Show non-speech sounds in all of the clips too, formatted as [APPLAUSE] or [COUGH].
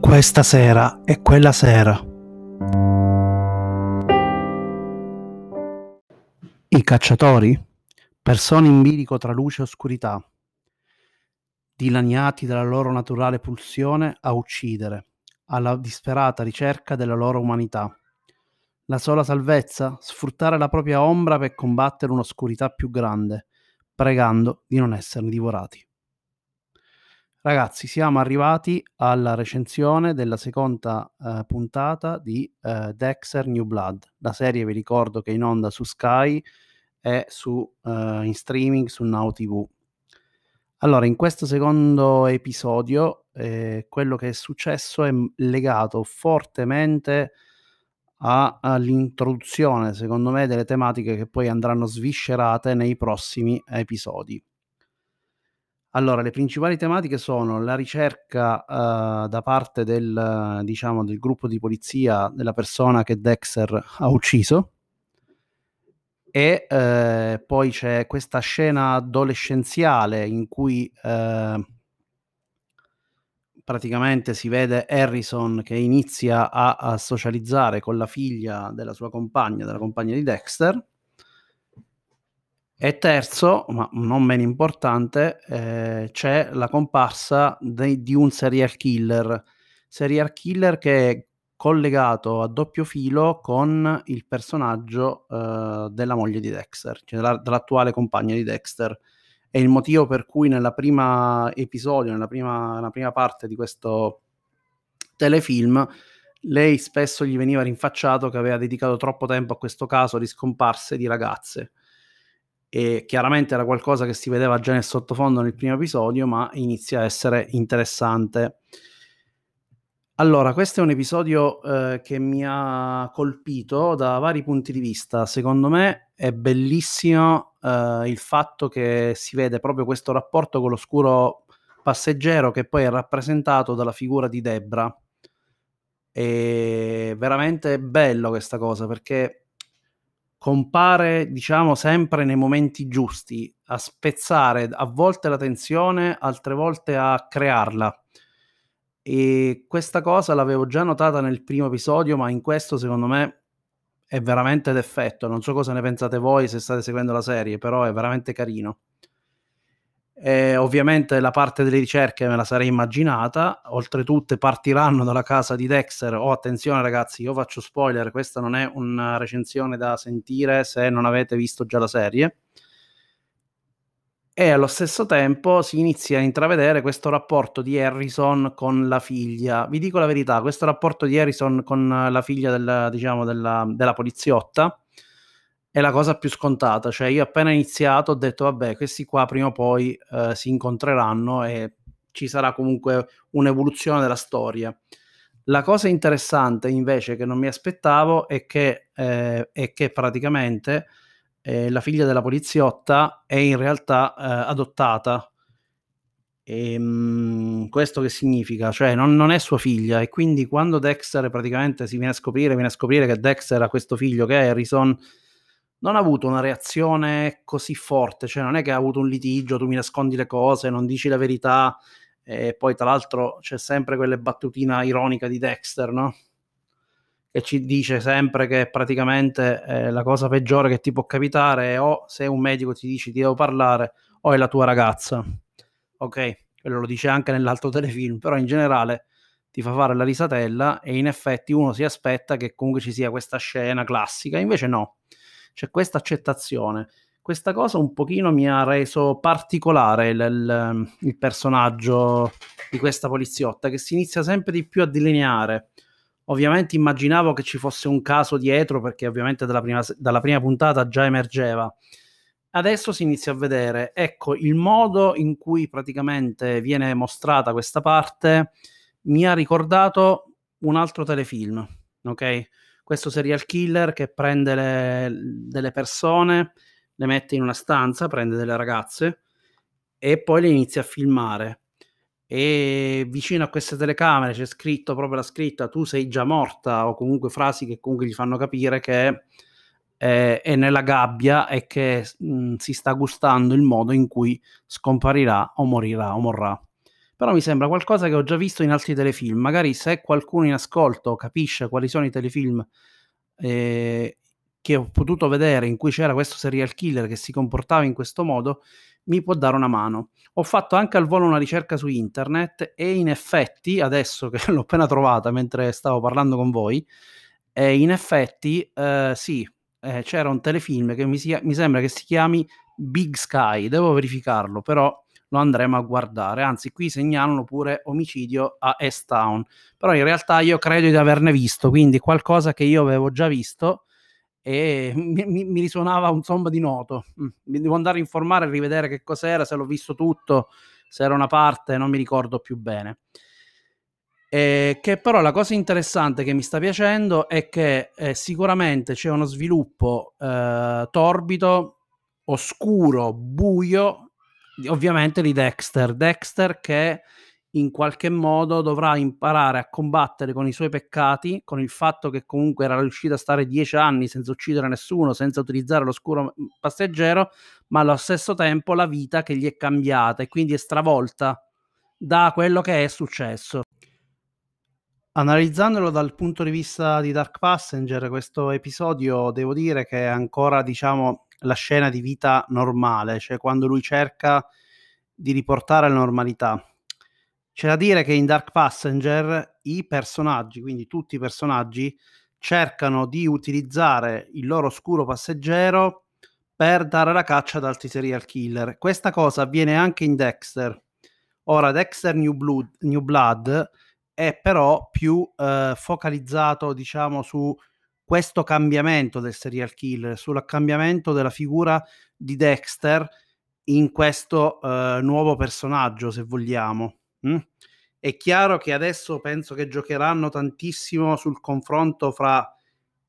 Questa sera è quella sera. I cacciatori? Persone in bilico tra luce e oscurità, dilaniati dalla loro naturale pulsione a uccidere, alla disperata ricerca della loro umanità. La sola salvezza? Sfruttare la propria ombra per combattere un'oscurità più grande, pregando di non esserne divorati. Ragazzi, siamo arrivati alla recensione della seconda uh, puntata di uh, Dexter New Blood. La serie vi ricordo che è in onda su Sky e su, uh, in streaming su Now TV. Allora, in questo secondo episodio, eh, quello che è successo è legato fortemente all'introduzione, secondo me, delle tematiche che poi andranno sviscerate nei prossimi episodi. Allora, le principali tematiche sono la ricerca uh, da parte del, diciamo, del gruppo di polizia della persona che Dexter ha ucciso e eh, poi c'è questa scena adolescenziale in cui eh, praticamente si vede Harrison che inizia a, a, socializzare con la figlia della sua compagna, della compagna di Dexter. E terzo, ma non meno importante, eh, c'è la comparsa de, di un serial killer. Serial killer che è collegato a doppio filo con il personaggio uh, della moglie di Dexter, cioè della, dell'attuale compagna di Dexter. È il motivo per cui nella prima episodio, nella prima, nella prima parte di questo telefilm, lei spesso gli veniva rinfacciato che aveva dedicato troppo tempo a questo caso di scomparse di ragazze. E chiaramente era qualcosa che si vedeva già nel sottofondo nel primo episodio, ma inizia a essere interessante. Allora, questo è un episodio eh, che mi ha colpito da vari punti di vista. Secondo me è bellissimo eh, il fatto che si vede proprio questo rapporto con l'oscuro passeggero che poi è rappresentato dalla figura di Debra. È veramente bello questa cosa perché compare, diciamo, sempre nei momenti giusti, a spezzare a volte la tensione, altre volte a crearla e questa cosa l'avevo già notata nel primo episodio, ma in questo secondo me è veramente d'effetto. Non so cosa ne pensate voi se state seguendo la serie, però è veramente carino. E ovviamente la parte delle ricerche me la sarei immaginata, oltretutto partiranno dalla casa di Dexter. Oh, attenzione ragazzi, io faccio spoiler, questa non è una recensione da sentire se non avete visto già la serie e allo stesso tempo si inizia a intravedere questo rapporto di Harrison con la figlia. Vi dico la verità, questo rapporto di Harrison con la figlia del, diciamo, della, della poliziotta è la cosa più scontata. Cioè, io appena iniziato ho detto, vabbè, questi qua prima o poi eh, si incontreranno e ci sarà comunque un'evoluzione della storia. La cosa interessante invece che non mi aspettavo è che, eh, è che praticamente eh, la figlia della poliziotta è in realtà eh, adottata. E, ehm, mh, questo che significa? Cioè non, non, è sua figlia e quindi quando Dexter praticamente si viene a scoprire, viene a scoprire che Dexter ha questo figlio che è Harrison, non ha avuto una reazione così forte, cioè non è che ha avuto un litigio, tu mi nascondi le cose, non dici la verità e poi tra l'altro c'è sempre quelle battutina ironica di Dexter, no? Che ci dice sempre che praticamente eh, la cosa peggiore che ti può capitare è o se un medico ti dice ti devo parlare o è la tua ragazza. Ok, quello lo dice anche nell'altro [LAUGHS] telefilm, però in generale ti fa fare la risatella e in effetti uno si aspetta che comunque ci sia questa scena classica, invece no, c'è questa accettazione. Questa cosa un pochino mi ha reso particolare il, il, il personaggio di questa poliziotta che si inizia sempre di più a delineare Ovviamente immaginavo che ci fosse un caso dietro perché ovviamente dalla prima, dalla prima puntata già emergeva. Adesso si inizia a vedere, ecco, il modo in cui praticamente viene mostrata questa parte mi ha ricordato un altro telefilm, ok? Questo serial killer che prende le, delle persone, le mette in una stanza, prende delle ragazze e poi le inizia a filmare e vicino a queste telecamere c'è scritto proprio la scritta tu sei già morta o comunque frasi che comunque gli fanno capire che eh, è nella gabbia e che mh, mm, si sta gustando il modo in cui scomparirà o morirà o morrà. Però mi sembra qualcosa che ho già visto in altri telefilm. Magari se qualcuno in ascolto capisce quali sono i telefilm eh, che ho potuto vedere in cui c'era questo serial killer che si comportava in questo modo, mi può dare una mano. Ho fatto anche al volo una ricerca su internet e in effetti, adesso che [LAUGHS] l'ho appena trovata mentre stavo parlando con voi, eh, in effetti eh, sì, eh, c'era un telefilm che mi, si, mi sembra che si chiami Big Sky, devo verificarlo, però lo andremo a guardare. Anzi, qui segnalano pure omicidio a S-Town. Però in realtà io credo di averne visto, quindi qualcosa che io avevo già visto e mi, mi, risuonava un sommo di noto. Mm, mi devo andare a informare e rivedere che cos'era, se l'ho visto tutto, se era una parte, non mi ricordo più bene. Eh, che però la cosa interessante che mi sta piacendo è che eh, sicuramente c'è uno sviluppo eh, torbido, oscuro, buio, ovviamente di Dexter. Dexter che in qualche modo dovrà imparare a combattere con i suoi peccati, con il fatto che comunque era riuscito a stare dieci anni senza uccidere nessuno, senza utilizzare l'oscuro passeggero, ma allo stesso tempo la vita che gli è cambiata e quindi è stravolta da quello che è successo. Analizzandolo dal punto di vista di Dark Passenger, questo episodio devo dire che è ancora, diciamo, la scena di vita normale, cioè quando lui cerca di riportare la normalità c'è da dire che in Dark Passenger i personaggi, quindi tutti i personaggi, cercano di utilizzare il loro oscuro passeggero per dare la caccia ad altri serial killer. Questa cosa avviene anche in Dexter. Ora, Dexter New Blood, New Blood è però più eh, focalizzato, diciamo, su questo cambiamento del serial killer, sul cambiamento della figura di Dexter in questo eh, nuovo personaggio, se vogliamo. Mm? È chiaro che adesso penso che giocheranno tantissimo sul confronto fra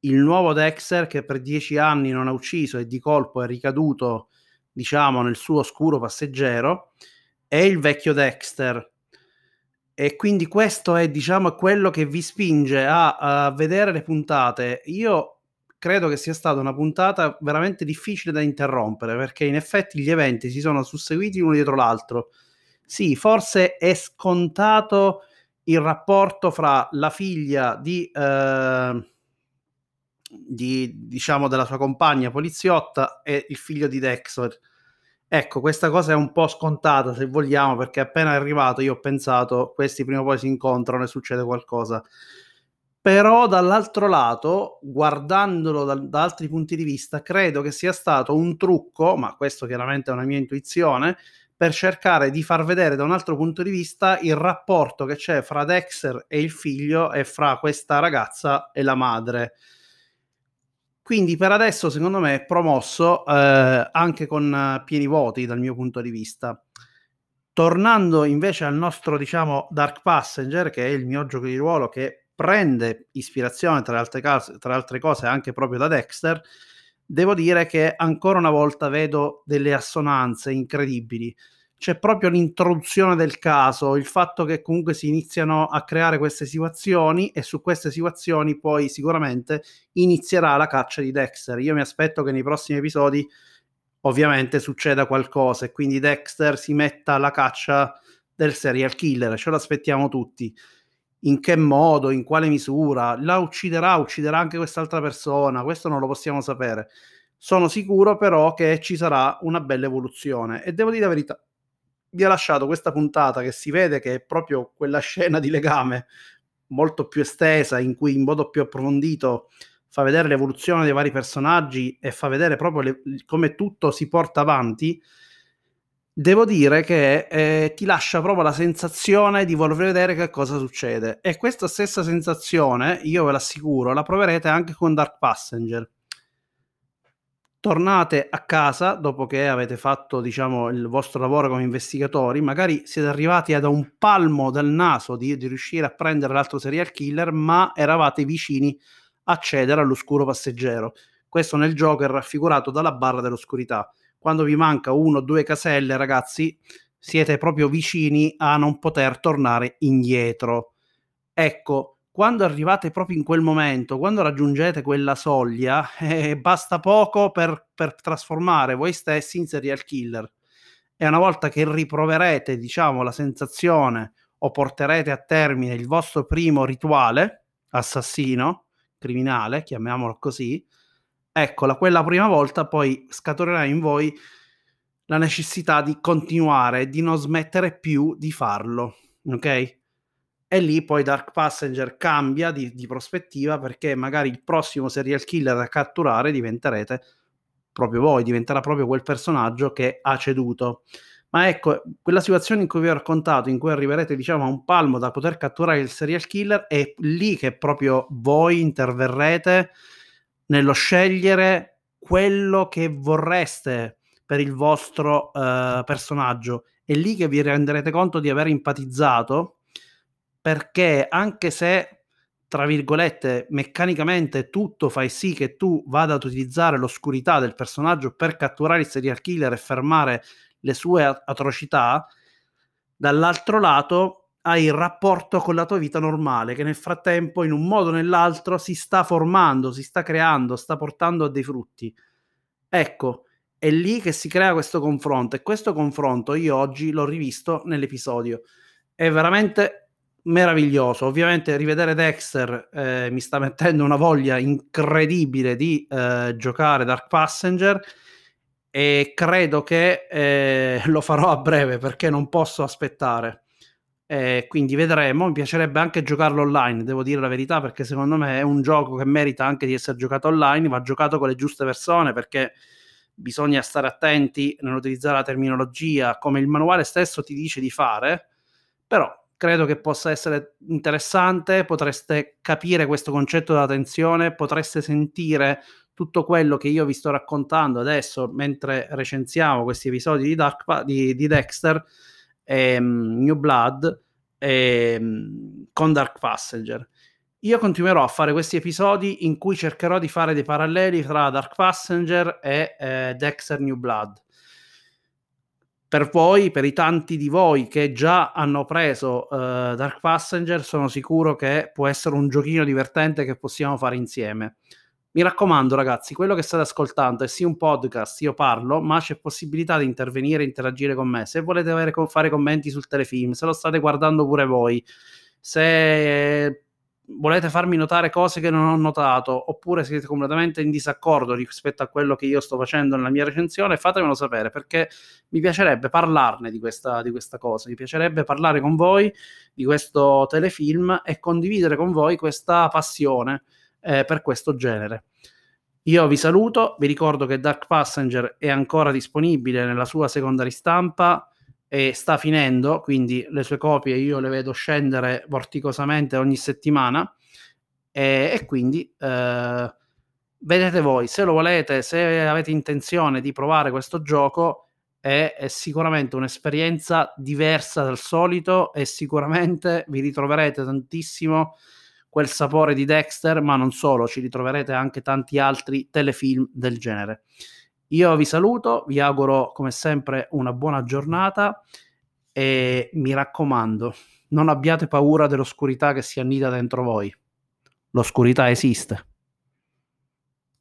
il nuovo Dexter che per dieci anni non ha ucciso e di colpo è ricaduto, diciamo, nel suo oscuro passeggero e il vecchio Dexter. E quindi questo è, diciamo, quello che vi spinge a, a vedere le puntate. Io credo che sia stata una puntata veramente difficile da interrompere perché in effetti gli eventi si sono susseguiti uno dietro l'altro sì, forse è scontato il rapporto fra la figlia di, eh, di, diciamo, della sua compagna poliziotta e il figlio di Dexter. Ecco, questa cosa è un po' scontata se vogliamo, perché appena è arrivato io ho pensato questi prima o poi si incontrano e succede qualcosa. Però dall'altro lato, guardandolo da, da altri punti di vista, credo che sia stato un trucco, ma questo chiaramente è una mia intuizione, per cercare di far vedere da un altro punto di vista il rapporto che c'è fra Dexter e il figlio e fra questa ragazza e la madre. Quindi per adesso secondo me è promosso eh, anche con uh, pieni voti dal mio punto di vista. Tornando invece al nostro diciamo Dark Passenger, che è il mio gioco di ruolo che prende ispirazione tra altre, cose, tra altre cose anche proprio da Dexter, devo dire che ancora una volta vedo delle assonanze incredibili. C'è proprio l'introduzione del caso, il fatto che comunque si iniziano a creare queste situazioni e su queste situazioni poi sicuramente inizierà la caccia di Dexter. Io mi aspetto che nei prossimi episodi ovviamente succeda qualcosa e quindi Dexter si metta alla caccia del serial killer, ce lo aspettiamo tutti in che modo, in quale misura, la ucciderà, ucciderà anche quest'altra persona, questo non lo possiamo sapere. Sono sicuro però che ci sarà una bella evoluzione e devo dire la verità, vi ha lasciato questa puntata che si vede che è proprio quella scena di legame molto più estesa in cui in modo più approfondito fa vedere l'evoluzione dei vari personaggi e fa vedere proprio le, come tutto si porta avanti devo dire che eh, ti lascia proprio la sensazione di voler vedere che cosa succede. E questa stessa sensazione, io ve l'assicuro, la proverete anche con Dark Passenger. Tornate a casa dopo che avete fatto, diciamo, il vostro lavoro come investigatori, magari siete arrivati ad un palmo del naso di, di riuscire a prendere l'altro serial killer, ma eravate vicini a cedere all'oscuro passeggero. Questo nel gioco è raffigurato dalla barra dell'oscurità quando vi manca uno o due caselle, ragazzi, siete proprio vicini a non poter tornare indietro. Ecco, quando arrivate proprio in quel momento, quando raggiungete quella soglia, [LAUGHS] eh, basta poco per, per trasformare voi stessi in serial killer. E una volta che riproverete, diciamo, la sensazione o porterete a termine il vostro primo rituale assassino, criminale, chiamiamolo così, eccola, quella prima volta poi scaturerà in voi la necessità di continuare, di non smettere più di farlo, ok? E lì poi Dark Passenger cambia di, di prospettiva perché magari il prossimo serial killer da catturare diventerete proprio voi, diventerà proprio quel personaggio che ha ceduto. Ma ecco, quella situazione in cui vi ho raccontato, in cui arriverete diciamo a un palmo da poter catturare il serial killer, è lì che proprio voi interverrete nello scegliere quello che vorreste per il vostro uh, personaggio. È lì che vi renderete conto di aver empatizzato, perché anche se tra virgolette, meccanicamente tutto fai sì che tu vada ad utilizzare l'oscurità del personaggio per catturare il serial killer e fermare le sue atrocità, dall'altro lato hai il rapporto con la tua vita normale che nel frattempo in un modo o nell'altro si sta formando, si sta creando, sta portando a dei frutti. Ecco, è lì che si crea questo confronto e questo confronto io oggi l'ho rivisto nell'episodio. È veramente meraviglioso. Ovviamente rivedere Dexter eh, mi sta [LAUGHS] mettendo una voglia incredibile di eh, giocare Dark Passenger e credo che eh, [LAUGHS] lo farò a breve perché non posso aspettare. Eh, quindi vedremo. Mi piacerebbe anche giocarlo online, devo dire la verità, perché secondo me è un gioco che merita anche di essere giocato online, va giocato con le giuste persone perché bisogna stare attenti nell'utilizzare la terminologia come il manuale stesso ti dice di fare, però credo che possa essere interessante, potreste capire questo concetto della tensione, potreste sentire tutto quello che io vi sto raccontando adesso mentre recensiamo questi episodi di, Dark, di, di Dexter, ehm, New Blood, ehm, con Dark Passenger. Io continuerò a fare questi episodi in cui cercherò di fare dei paralleli tra Dark Passenger e eh, Dexter New Blood. Per voi, per i tanti di voi che già hanno preso uh, Dark Passenger, sono sicuro che può essere un giochino divertente che possiamo fare insieme. Mi raccomando, ragazzi, quello che state ascoltando è sì un podcast, io parlo, ma c'è possibilità di intervenire e interagire con me. Se volete avere, fare commenti sul telefilm, se lo state guardando pure voi, se volete farmi notare cose che non ho notato, oppure siete completamente in disaccordo rispetto a quello che io sto facendo nella mia recensione, fatemelo sapere perché mi piacerebbe parlarne di questa, di questa cosa, mi piacerebbe parlare con voi di questo telefilm e condividere con voi questa passione eh, per questo genere. Io vi saluto, vi ricordo che Dark Passenger è ancora disponibile nella sua seconda ristampa e sta finendo, quindi le sue copie io le vedo scendere vorticosamente ogni settimana e, e quindi eh, vedete voi, se lo volete, se avete intenzione di provare questo gioco è, è sicuramente un'esperienza diversa dal solito e sicuramente vi ritroverete tantissimo quel sapore di Dexter, ma non solo, ci ritroverete anche tanti altri telefilm del genere. Io vi saluto, vi auguro come sempre una buona giornata e mi raccomando, non abbiate paura dell'oscurità che si annida dentro voi. L'oscurità esiste.